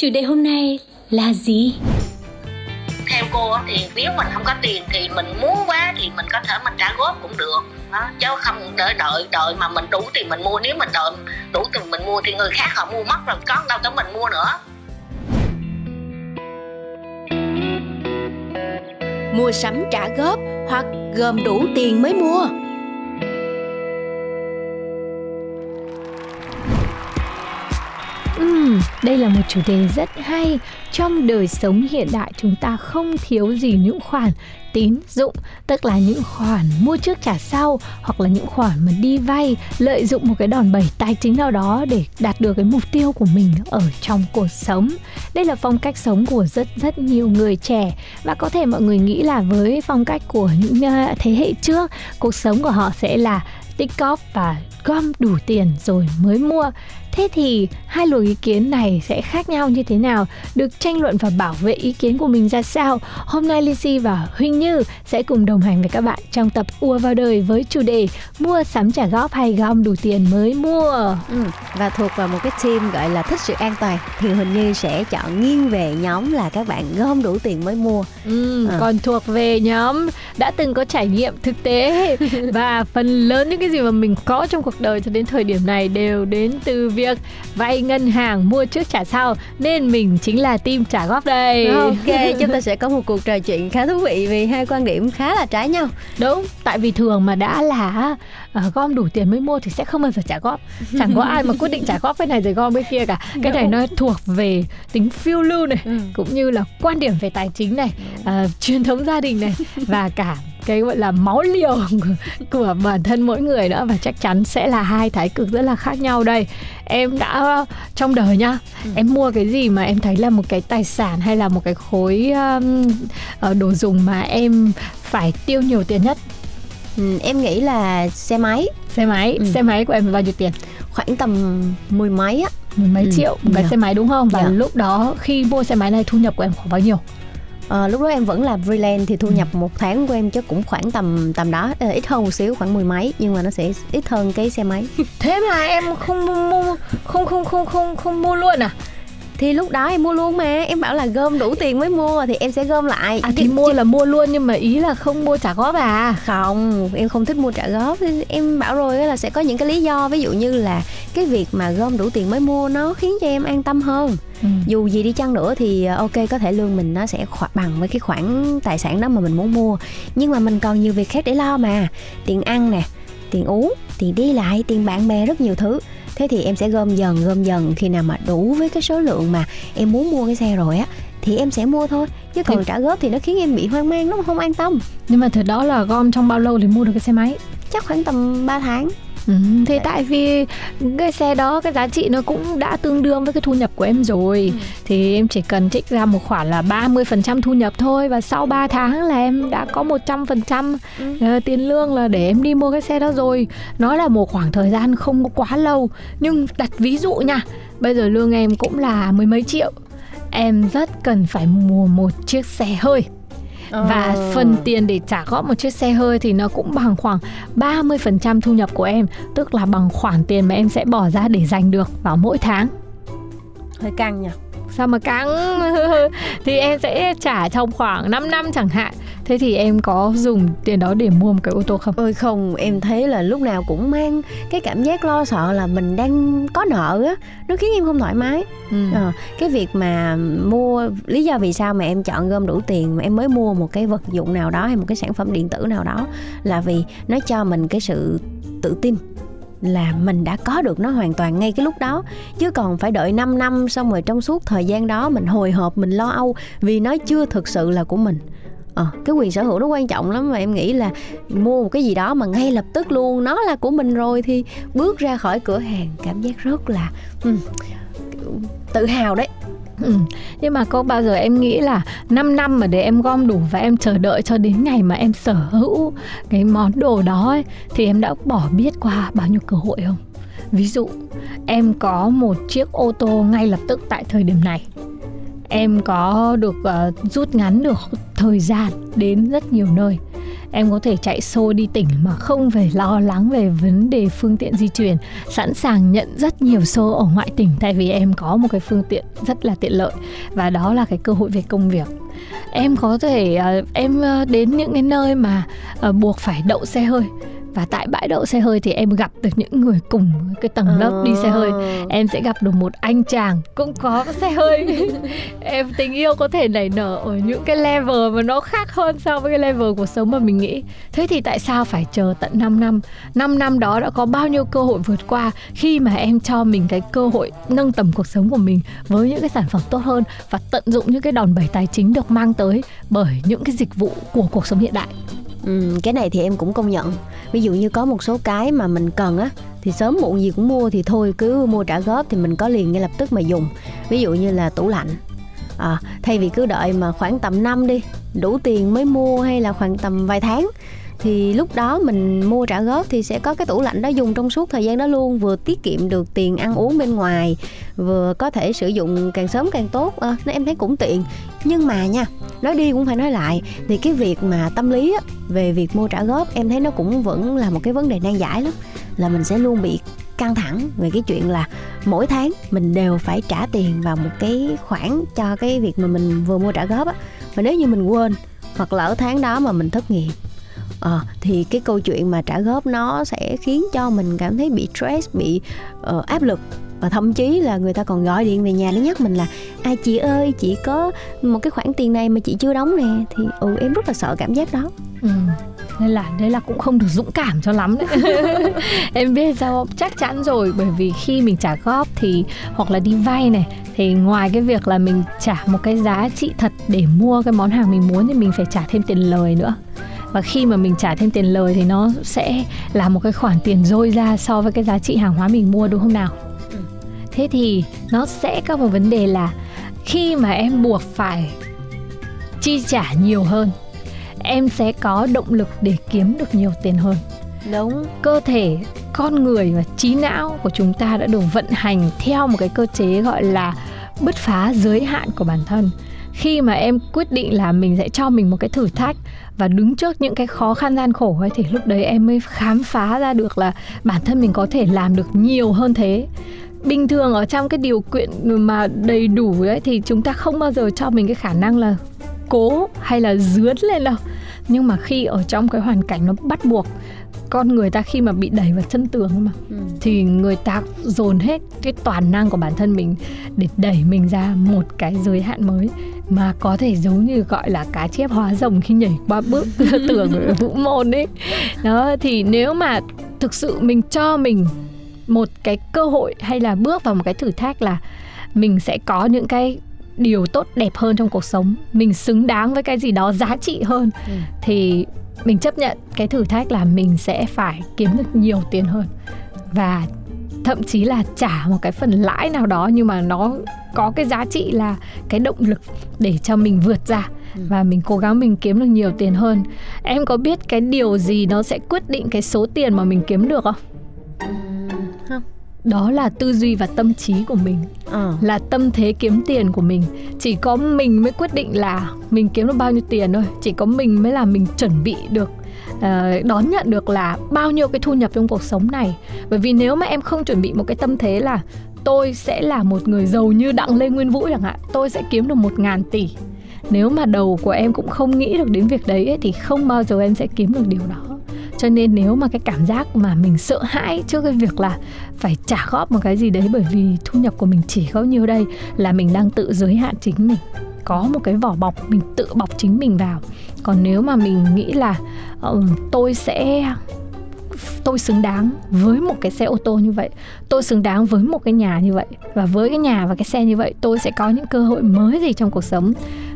Chủ đề hôm nay là gì? Theo cô á, thì nếu mình không có tiền thì mình muốn quá thì mình có thể mình trả góp cũng được. Đó. chứ không đợi đợi đợi mà mình đủ tiền mình mua. Nếu mình đợi đủ tiền mình mua thì người khác họ mua mất rồi có đâu cho mình mua nữa. Mua sắm trả góp hoặc gom đủ tiền mới mua đây là một chủ đề rất hay. Trong đời sống hiện đại chúng ta không thiếu gì những khoản tín dụng, tức là những khoản mua trước trả sau hoặc là những khoản mà đi vay lợi dụng một cái đòn bẩy tài chính nào đó để đạt được cái mục tiêu của mình ở trong cuộc sống. Đây là phong cách sống của rất rất nhiều người trẻ và có thể mọi người nghĩ là với phong cách của những à, thế hệ trước, cuộc sống của họ sẽ là tích cóp và gom đủ tiền rồi mới mua. Thế thì hai luồng ý kiến này sẽ khác nhau như thế nào? Được tranh luận và bảo vệ ý kiến của mình ra sao? Hôm nay Lizzy và Huỳnh Như sẽ cùng đồng hành với các bạn trong tập Ua vào đời với chủ đề Mua sắm trả góp hay gom đủ tiền mới mua. Ừ, và thuộc vào một cái team gọi là thích sự an toàn thì Huỳnh Như sẽ chọn nghiêng về nhóm là các bạn gom đủ tiền mới mua Ừ, À. Còn thuộc về nhóm đã từng có trải nghiệm thực tế và phần lớn những cái gì mà mình có trong cuộc đời cho đến thời điểm này đều đến từ việc vay ngân hàng mua trước trả sau nên mình chính là team trả góp đây. Ok, chúng ta sẽ có một cuộc trò chuyện khá thú vị vì hai quan điểm khá là trái nhau Đúng, tại vì thường mà đã là ờ, gom đủ tiền mới mua thì sẽ không bao giờ trả góp. Chẳng có ai mà quyết định trả góp cái này rồi gom cái kia cả. Cái này nó thuộc về tính phiêu lưu này, cũng như là quan điểm về tài chính này, ờ, truyền thống gia đình này và cả cái gọi là máu liều của, bản thân mỗi người nữa và chắc chắn sẽ là hai thái cực rất là khác nhau đây. Em đã trong đời nhá, em mua cái gì mà em thấy là một cái tài sản hay là một cái khối um, ờ, đồ dùng mà em phải tiêu nhiều tiền nhất ừ, Em nghĩ là xe máy xe máy Ừ. xe máy của em bao nhiêu tiền khoảng tầm mười mấy á mười mấy Ừ. triệu một cái Dạ. xe máy đúng không và Dạ. lúc đó khi mua xe máy này thu nhập của em khoảng bao nhiêu Ờ, lúc đó em vẫn làm freelance thì thu nhập một tháng của em chắc cũng khoảng tầm tầm đó. Ờ, ít hơn một xíu khoảng mười mấy nhưng mà nó sẽ ít hơn cái xe máy. Thế mà em không mua không không không không không mua luôn à thì lúc đó em mua luôn mà. Em bảo là gom đủ tiền mới mua thì em sẽ gom lại. À thì mua là mua luôn nhưng mà ý là không mua trả góp à? Không em không thích mua trả góp. Em bảo rồi á là sẽ có những cái lý do. Ví dụ như là cái việc mà gom đủ tiền mới mua nó khiến cho em an tâm hơn. Ừ. dù gì đi chăng nữa thì ờ, ok có thể lương mình nó sẽ khỏa- bằng với cái khoản tài sản đó mà mình muốn mua. Nhưng mà mình còn nhiều việc khác để lo mà. Tiền ăn nè tiền uống tiền đi lại tiền bạn bè rất nhiều thứ. Thế thì em sẽ gom dần gom dần. Khi nào mà đủ với cái số lượng mà em muốn mua cái xe rồi á thì em sẽ mua thôi. Chứ còn Thì- trả góp thì nó khiến em bị hoang mang nó không an tâm. Nhưng mà thật đó là gom trong bao lâu thì mua được cái xe máy? Chắc khoảng tầm 3 tháng Ừ, thì tại vì cái xe đó cái giá trị nó cũng đã tương đương với cái thu nhập của em rồi. Thì em chỉ cần trích ra một khoản là 30% thu nhập thôi và sau 3 tháng là em đã có 100% ờ, tiền lương là để em đi mua cái xe đó rồi. Nó là một khoảng thời gian không có quá lâu. Nhưng đặt ví dụ nha bây giờ lương em cũng là mười mấy triệu. Em rất cần phải mua một chiếc xe hơi và Ờ. phần tiền để trả góp một chiếc xe hơi thì nó cũng bằng khoảng 30% thu nhập của em. Tức là bằng khoản tiền mà em sẽ bỏ ra để dành được vào mỗi tháng. Hơi căng nha Sao mà căng? Thì em sẽ trả trong khoảng 5 năm chẳng hạn Thế thì em có dùng tiền đó để mua một cái ô tô không? ôi không em thấy là lúc nào cũng mang cái cảm giác lo sợ là mình đang có nợ á nó khiến em không thoải mái Ừ. Ờ, cái việc mà mua lý do vì sao mà em chọn gom đủ tiền mà em mới mua một cái vật dụng nào đó hay một cái sản phẩm điện tử nào đó là vì nó cho mình cái sự tự tin là mình đã có được nó hoàn toàn ngay cái lúc đó chứ còn phải đợi 5 năm xong rồi trong suốt thời gian đó mình hồi hộp mình lo âu vì nó chưa thực sự là của mình à, cái quyền sở hữu nó quan trọng lắm và em nghĩ là mua một cái gì đó mà ngay lập tức luôn nó là của mình rồi thì bước ra khỏi cửa hàng cảm giác rất là um, tự hào đấy Ừ. Nhưng mà có bao giờ em nghĩ là 5 năm mà để em gom đủ và em chờ đợi cho đến ngày mà em sở hữu cái món đồ đó ấy, thì em đã bỏ biết qua bao nhiêu cơ hội không? Ví dụ em có một chiếc ô tô ngay lập tức tại thời điểm này em có được uh, rút ngắn được thời gian đến rất nhiều nơi. Em có thể chạy xô đi tỉnh mà không phải lo lắng về vấn đề phương tiện di chuyển sẵn sàng nhận rất nhiều xô ở ngoại tỉnh tại vì em có một cái phương tiện rất là tiện lợi và đó là cái cơ hội về công việc. Em có thể uh, em uh, đến những cái nơi mà uh, buộc phải đậu xe hơi và tại bãi đậu xe hơi thì em gặp được những người cùng cái tầng lớp đi xe hơi. Ờ. em sẽ gặp được một anh chàng cũng có xe hơi. Em tình yêu có thể nảy nở ở những cái level mà nó khác hơn so với cái level cuộc sống mà mình nghĩ. Thế thì tại sao phải chờ tận 5 năm? 5 năm đó đã có bao nhiêu cơ hội vượt qua khi mà em cho mình cái cơ hội nâng tầm cuộc sống của mình với những cái sản phẩm tốt hơn và tận dụng những cái đòn bẩy tài chính được mang tới bởi những cái dịch vụ của cuộc sống hiện đại Ừ, cái này thì em cũng công nhận. Ví dụ như có một số cái mà mình cần á thì sớm muộn gì cũng mua thì thôi cứ mua trả góp thì mình có liền ngay lập tức mà dùng. Ví dụ như là tủ lạnh. À, thay vì cứ đợi mà khoảng tầm năm đi đủ tiền mới mua hay là khoảng tầm vài tháng thì lúc đó mình mua trả góp thì sẽ có cái tủ lạnh đó dùng trong suốt thời gian đó luôn vừa tiết kiệm được tiền ăn uống bên ngoài vừa có thể sử dụng càng sớm càng tốt. À, nên em thấy cũng tiện. Nhưng mà nha nói đi cũng phải nói lại thì cái việc mà tâm lý á, về việc mua trả góp em thấy nó cũng vẫn là một cái vấn đề nan giải lắm. Là mình sẽ luôn bị căng thẳng về cái chuyện là mỗi tháng mình đều phải trả tiền vào một cái khoản cho cái việc mà mình vừa mua trả góp á. Và nếu như mình quên hoặc lỡ tháng đó mà mình thất nghiệp Ờ, thì cái câu chuyện mà trả góp nó sẽ khiến cho mình cảm thấy bị stress, bị uh, áp lực và thậm chí là người ta còn gọi điện về nhà để nhắc mình là ai chị ơi chị có một cái khoản tiền này mà chị chưa đóng nè thì ừ em rất là sợ cảm giác đó Ừ. Nên là đấy là cũng không được dũng cảm cho lắm đấy Em biết sao không? Chắc chắn rồi Bởi vì khi mình trả góp thì Hoặc là đi vay này Thì ngoài cái việc là mình trả một cái giá trị thật Để mua cái món hàng mình muốn Thì mình phải trả thêm tiền lời nữa và khi mà mình trả thêm tiền lời thì nó sẽ là một cái khoản tiền dôi ra so với cái giá trị hàng hóa mình mua đúng không nào? Thế thì nó sẽ có một vấn đề là khi mà em buộc phải chi trả nhiều hơn em sẽ có động lực để kiếm được nhiều tiền hơn. Đúng. Cơ thể con người và trí não của chúng ta đã được vận hành theo một cái cơ chế gọi là bứt phá giới hạn của bản thân khi mà em quyết định là mình sẽ cho mình một cái thử thách và đứng trước những cái khó khăn gian khổ ấy, thì lúc đấy em mới khám phá ra được là bản thân mình có thể làm được nhiều hơn thế. Bình thường ở trong cái điều kiện mà đầy đủ ấy, thì chúng ta không bao giờ cho mình cái khả năng là cố hay là dướn lên đâu. Nhưng mà khi ở trong cái hoàn cảnh nó bắt buộc con người ta khi mà bị đẩy vào chân tường mà ừ. thì người ta dồn hết cái toàn năng của bản thân mình để đẩy mình ra một cái giới hạn mới mà có thể giống như gọi là cá chép hóa rồng khi nhảy qua bước tường ở vũ môn ấy đó thì nếu mà thực sự mình cho mình một cái cơ hội hay là bước vào một cái thử thách là mình sẽ có những cái điều tốt đẹp hơn trong cuộc sống mình xứng đáng với cái gì đó giá trị hơn Ừ. thì mình chấp nhận cái thử thách là mình sẽ phải kiếm được nhiều tiền hơn. Và thậm chí là trả một cái phần lãi nào đó nhưng mà nó có cái giá trị là cái động lực để cho mình vượt ra. Ừ. và mình cố gắng mình kiếm được nhiều tiền hơn. Em có biết cái điều gì nó sẽ quyết định cái số tiền mà mình kiếm được không? Không đó là tư duy và tâm trí của mình. Ờ là tâm thế kiếm tiền của mình. Chỉ có mình mới quyết định là mình kiếm được bao nhiêu tiền thôi. Chỉ có mình mới là mình chuẩn bị được ờ, đón nhận được là bao nhiêu cái thu nhập trong cuộc sống này. Bởi vì nếu mà em không chuẩn bị một cái tâm thế là tôi sẽ là một người giàu như đặng lê nguyên vũ chẳng hạn tôi sẽ kiếm được một ngàn tỷ. Nếu mà đầu của em cũng không nghĩ được đến việc đấy ấy, thì không bao giờ em sẽ kiếm được điều đó cho nên nếu mà cái cảm giác mà mình sợ hãi trước cái việc là phải trả góp một cái gì đấy bởi vì thu nhập của mình chỉ có nhiêu đây là mình đang tự giới hạn chính mình. Có một cái vỏ bọc mình tự bọc chính mình vào. Còn nếu mà mình nghĩ là ờ, tôi sẽ tôi xứng đáng với một cái xe ô tô như vậy tôi xứng đáng với một cái nhà như vậy và với cái nhà và cái xe như vậy tôi sẽ có những cơ hội mới gì trong cuộc sống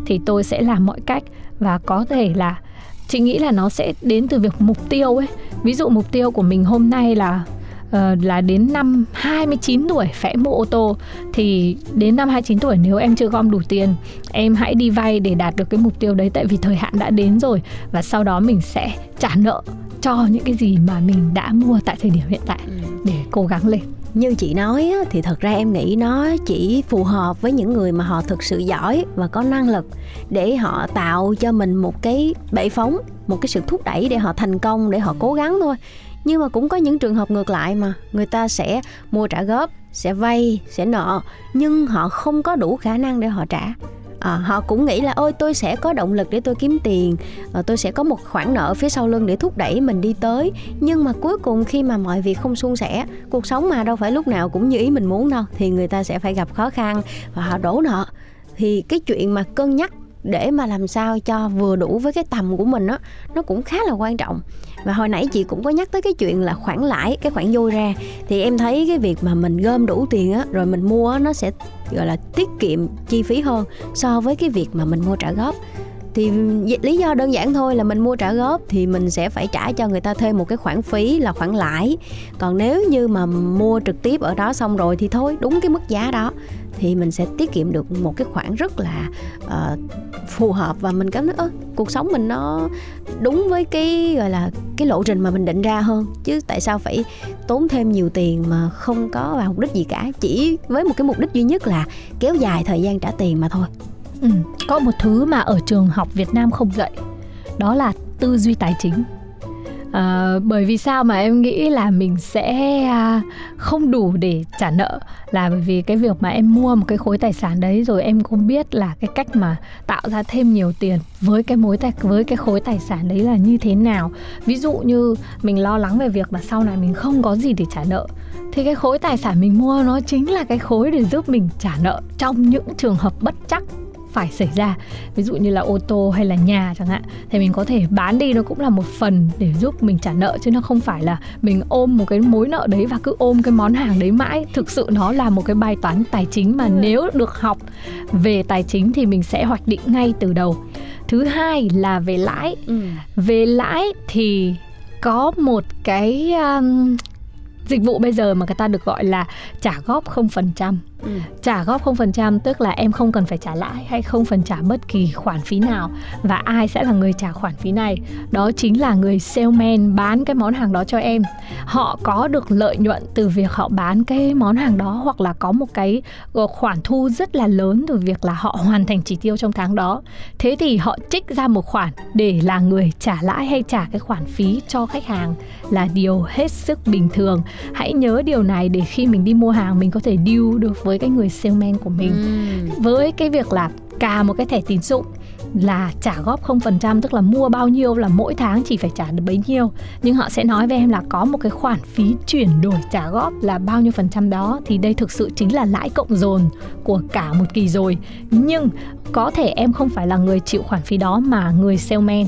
thì tôi sẽ làm mọi cách và có thể là chị nghĩ là nó sẽ đến từ việc mục tiêu ấy. Ví dụ mục tiêu của mình hôm nay là uh, là đến năm 29 tuổi phải mua ô tô. Thì đến năm 29 tuổi nếu em chưa gom đủ tiền em hãy đi vay để đạt được cái mục tiêu đấy tại vì thời hạn đã đến rồi. Và sau đó mình sẽ trả nợ cho những cái gì mà mình đã mua tại thời điểm hiện tại để cố gắng lên như chị nói á, thì thật ra em nghĩ nó chỉ phù hợp với những người mà họ thực sự giỏi và có năng lực để họ tạo cho mình một cái bệ phóng một cái sự thúc đẩy để họ thành công để họ cố gắng thôi. Nhưng mà cũng có những trường hợp ngược lại mà người ta sẽ mua trả góp sẽ vay sẽ nợ nhưng họ không có đủ khả năng để họ trả à, họ cũng nghĩ là ôi tôi sẽ có động lực để tôi kiếm tiền à, tôi sẽ có một khoản nợ phía sau lưng để thúc đẩy mình đi tới. Nhưng mà cuối cùng khi mà mọi việc không suôn sẻ cuộc sống mà đâu phải lúc nào cũng như ý mình muốn đâu thì người ta sẽ phải gặp khó khăn và họ đổ nợ. Thì cái chuyện mà cân nhắc để mà làm sao cho vừa đủ với cái tầm của mình á nó cũng khá là quan trọng và hồi nãy chị cũng có nhắc tới cái chuyện là khoản lãi, cái khoản dôi ra. Thì em thấy cái việc mà mình gom đủ tiền á, rồi mình mua á, nó sẽ, gọi là, tiết kiệm chi phí hơn so với cái việc mà mình mua trả góp thì lý do đơn giản thôi là mình mua trả góp thì mình sẽ phải trả cho người ta thêm một cái khoản phí là khoản lãi. Còn nếu như mà mua trực tiếp ở đó xong rồi thì thôi đúng cái mức giá đó. Thì mình sẽ tiết kiệm được một cái khoản rất là uh, phù hợp và mình cảm thấy ơ cuộc sống mình nó đúng với cái gọi là cái lộ trình mà mình định ra hơn. Chứ tại sao phải tốn thêm nhiều tiền mà không có vào mục đích gì cả? Chỉ với một cái mục đích duy nhất là kéo dài thời gian trả tiền mà thôi ừ, có một thứ mà ở trường học Việt Nam không dạy đó là tư duy tài chính. À, bởi vì sao mà em nghĩ là mình sẽ à, không đủ để trả nợ là bởi vì cái việc mà em mua một cái khối tài sản đấy rồi em không biết là cái cách mà tạo ra thêm nhiều tiền với cái mối tài với cái khối tài sản đấy là như thế nào. Ví dụ như mình lo lắng về việc mà sau này mình không có gì để trả nợ thì cái khối tài sản mình mua nó chính là cái khối để giúp mình trả nợ trong những trường hợp bất chắc phải xảy ra ví dụ như là ô tô hay là nhà chẳng hạn thì mình có thể bán đi nó cũng là một phần để giúp mình trả nợ chứ nó không phải là mình ôm một cái mối nợ đấy và cứ ôm cái món hàng đấy mãi thực sự nó là một cái bài toán tài chính mà ừ. nếu được học về tài chính thì mình sẽ hoạch định ngay từ đầu thứ hai là về lãi ừ. về lãi thì có một cái um, dịch vụ bây giờ mà người ta được gọi là trả góp 0%. Ừ. Trả góp 0% tức là em không cần phải trả lãi hay không phần trả bất kỳ khoản phí nào và ai sẽ là người trả khoản phí này? Đó chính là người salesman bán cái món hàng đó cho em. Họ có được lợi nhuận từ việc họ bán cái món hàng đó, hoặc là có một cái ờ, khoản thu rất là lớn từ việc là họ hoàn thành chỉ tiêu trong tháng đó. Thế thì họ trích ra một khoản để là người trả lãi hay trả cái khoản phí cho khách hàng là điều hết sức bình thường hãy nhớ điều này để khi mình đi mua hàng, mình có thể deal được với cái người salesman của mình. Ừ. với cái việc là cà một cái thẻ tín dụng là trả góp 0% tức là mua bao nhiêu là mỗi tháng chỉ phải trả được bấy nhiêu. Nhưng họ sẽ nói với em là có một cái khoản phí chuyển đổi trả góp là bao nhiêu phần trăm đó thì đây thực sự chính là lãi cộng dồn của cả một kỳ rồi. Nhưng có thể em không phải là người chịu khoản phí đó mà người salesman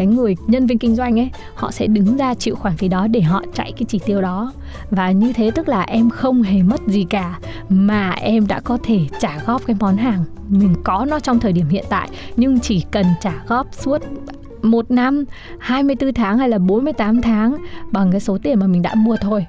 cái người, nhân viên kinh doanh ấy, họ sẽ đứng ra chịu khoản phí đó để họ chạy cái chỉ tiêu đó. Và như thế tức là em không hề mất gì cả, mà em đã có thể trả góp cái món hàng mình có nó trong thời điểm hiện tại. Nhưng chỉ cần trả góp suốt một năm 24 tháng hay là 48 tháng bằng cái số tiền mà mình đã mua thôi.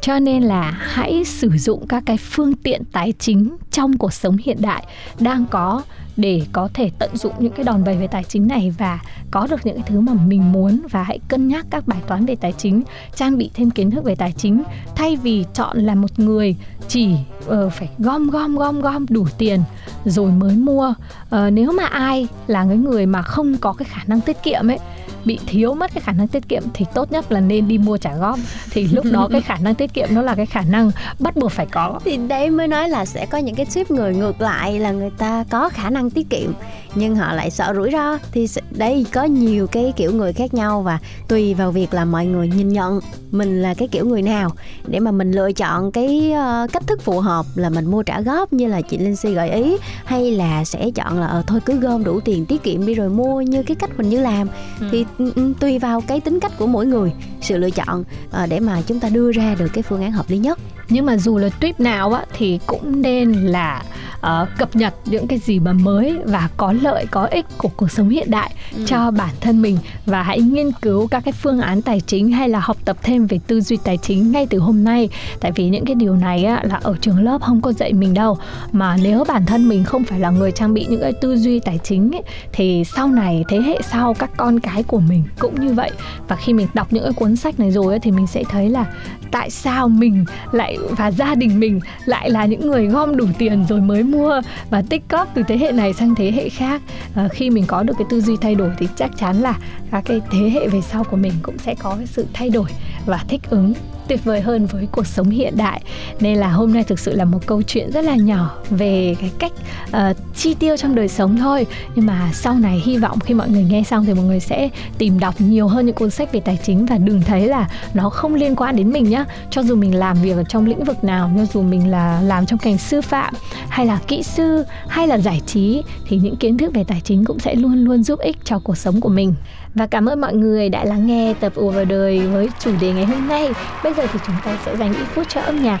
Cho nên là hãy sử dụng các cái phương tiện tài chính trong cuộc sống hiện đại đang có để có thể tận dụng những cái đòn bẩy về tài chính này và có được những cái thứ mà mình muốn. Và hãy cân nhắc các bài toán về tài chính trang bị thêm kiến thức về tài chính. Thay vì chọn là một người chỉ uh, phải gom gom gom gom đủ tiền rồi mới mua. Uh, nếu mà ai là cái người mà không có cái khả năng tiết kiệm ấy bị thiếu mất cái khả năng tiết kiệm thì tốt nhất là nên đi mua trả góp. Thì lúc đó cái khả năng tiết kiệm nó là cái khả năng bắt buộc phải có. Thì đấy mới nói là sẽ có những cái ship người ngược lại là người ta có khả năng tiết kiệm nhưng họ lại sợ rủi ro. Thì đây có nhiều cái kiểu người khác nhau và tùy vào việc là mọi người nhìn nhận mình là cái kiểu người nào. Để mà mình lựa chọn cái uh, cách thức phù hợp là mình mua trả góp như là chị Linh Si gợi ý hay là sẽ chọn là uh, thôi cứ gom đủ tiền tiết kiệm đi rồi mua như cái cách mình như làm. Ừ. thì Ừ, ừ, tùy vào cái tính cách của mỗi người sự lựa chọn uh, để mà chúng ta đưa ra được cái phương án hợp lý nhất. Nhưng mà dù là trip nào á thì cũng nên là uh, cập nhật những cái gì mà mới và có lợi có ích của cuộc sống hiện đại ừ. cho bản thân mình. Và hãy nghiên cứu các cái phương án tài chính hay là học tập thêm về tư duy tài chính ngay từ hôm nay. Tại vì những cái điều này á, là ở trường lớp không có dạy mình đâu. Mà nếu bản thân mình không phải là người trang bị những cái tư duy tài chính ấy, thì sau này thế hệ sau các con cái của mình cũng như vậy. Và khi mình đọc những cái cuốn sách này rồi ấy, thì mình sẽ thấy là tại sao mình lại và gia đình mình lại là những người gom đủ tiền rồi mới mua và tích cóp từ thế hệ này sang thế hệ khác. À, khi mình có được cái tư duy thay đổi thì chắc chắn là các cái thế hệ về sau của mình cũng sẽ có cái sự thay đổi và thích ứng tuyệt vời hơn với cuộc sống hiện đại. Nên là hôm nay thực sự là một câu chuyện rất là nhỏ về cái cách uh, chi tiêu trong đời sống thôi. Nhưng mà sau này hy vọng khi mọi người nghe xong thì mọi người sẽ tìm đọc nhiều hơn những cuốn sách về tài chính. Và đừng thấy là nó không liên quan đến mình nhá. Cho dù mình làm việc ở trong lĩnh vực nào cho dù mình là làm trong ngành sư phạm hay là kỹ sư hay là giải trí thì những kiến thức về tài chính cũng sẽ luôn luôn giúp ích cho cuộc sống của mình. và cảm ơn mọi người đã lắng nghe tập ùa vào đời với chủ đề ngày hôm nay. Bây giờ thì chúng ta sẽ dành ít phút cho âm nhạc.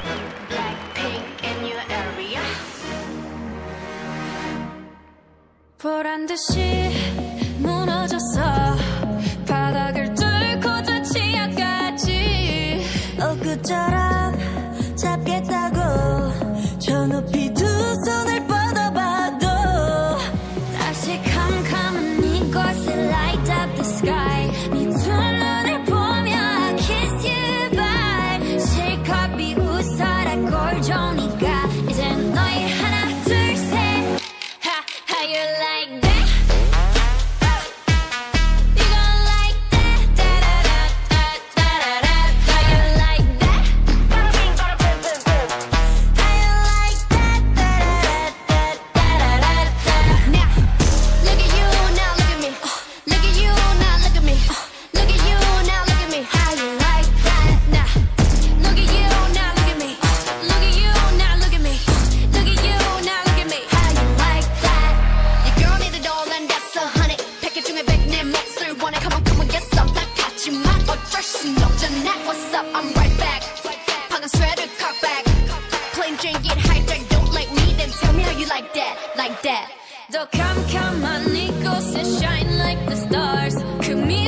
보란 듯이 무너졌어 바닥을 뚫고 저 치아까지 엊그처럼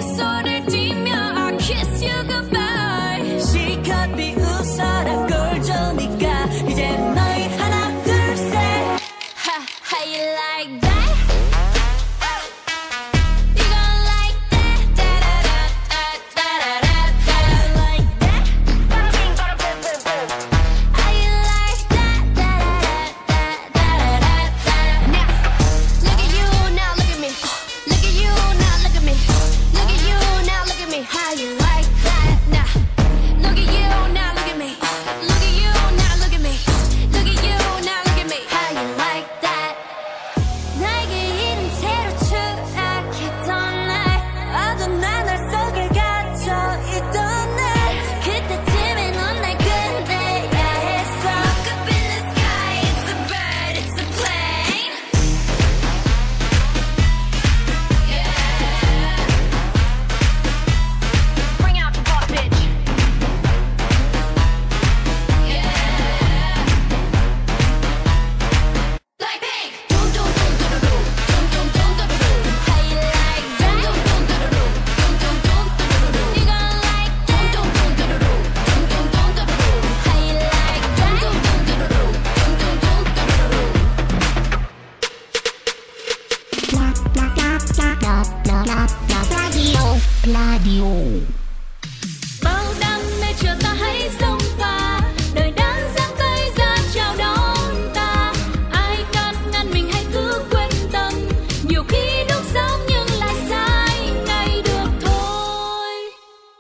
disorder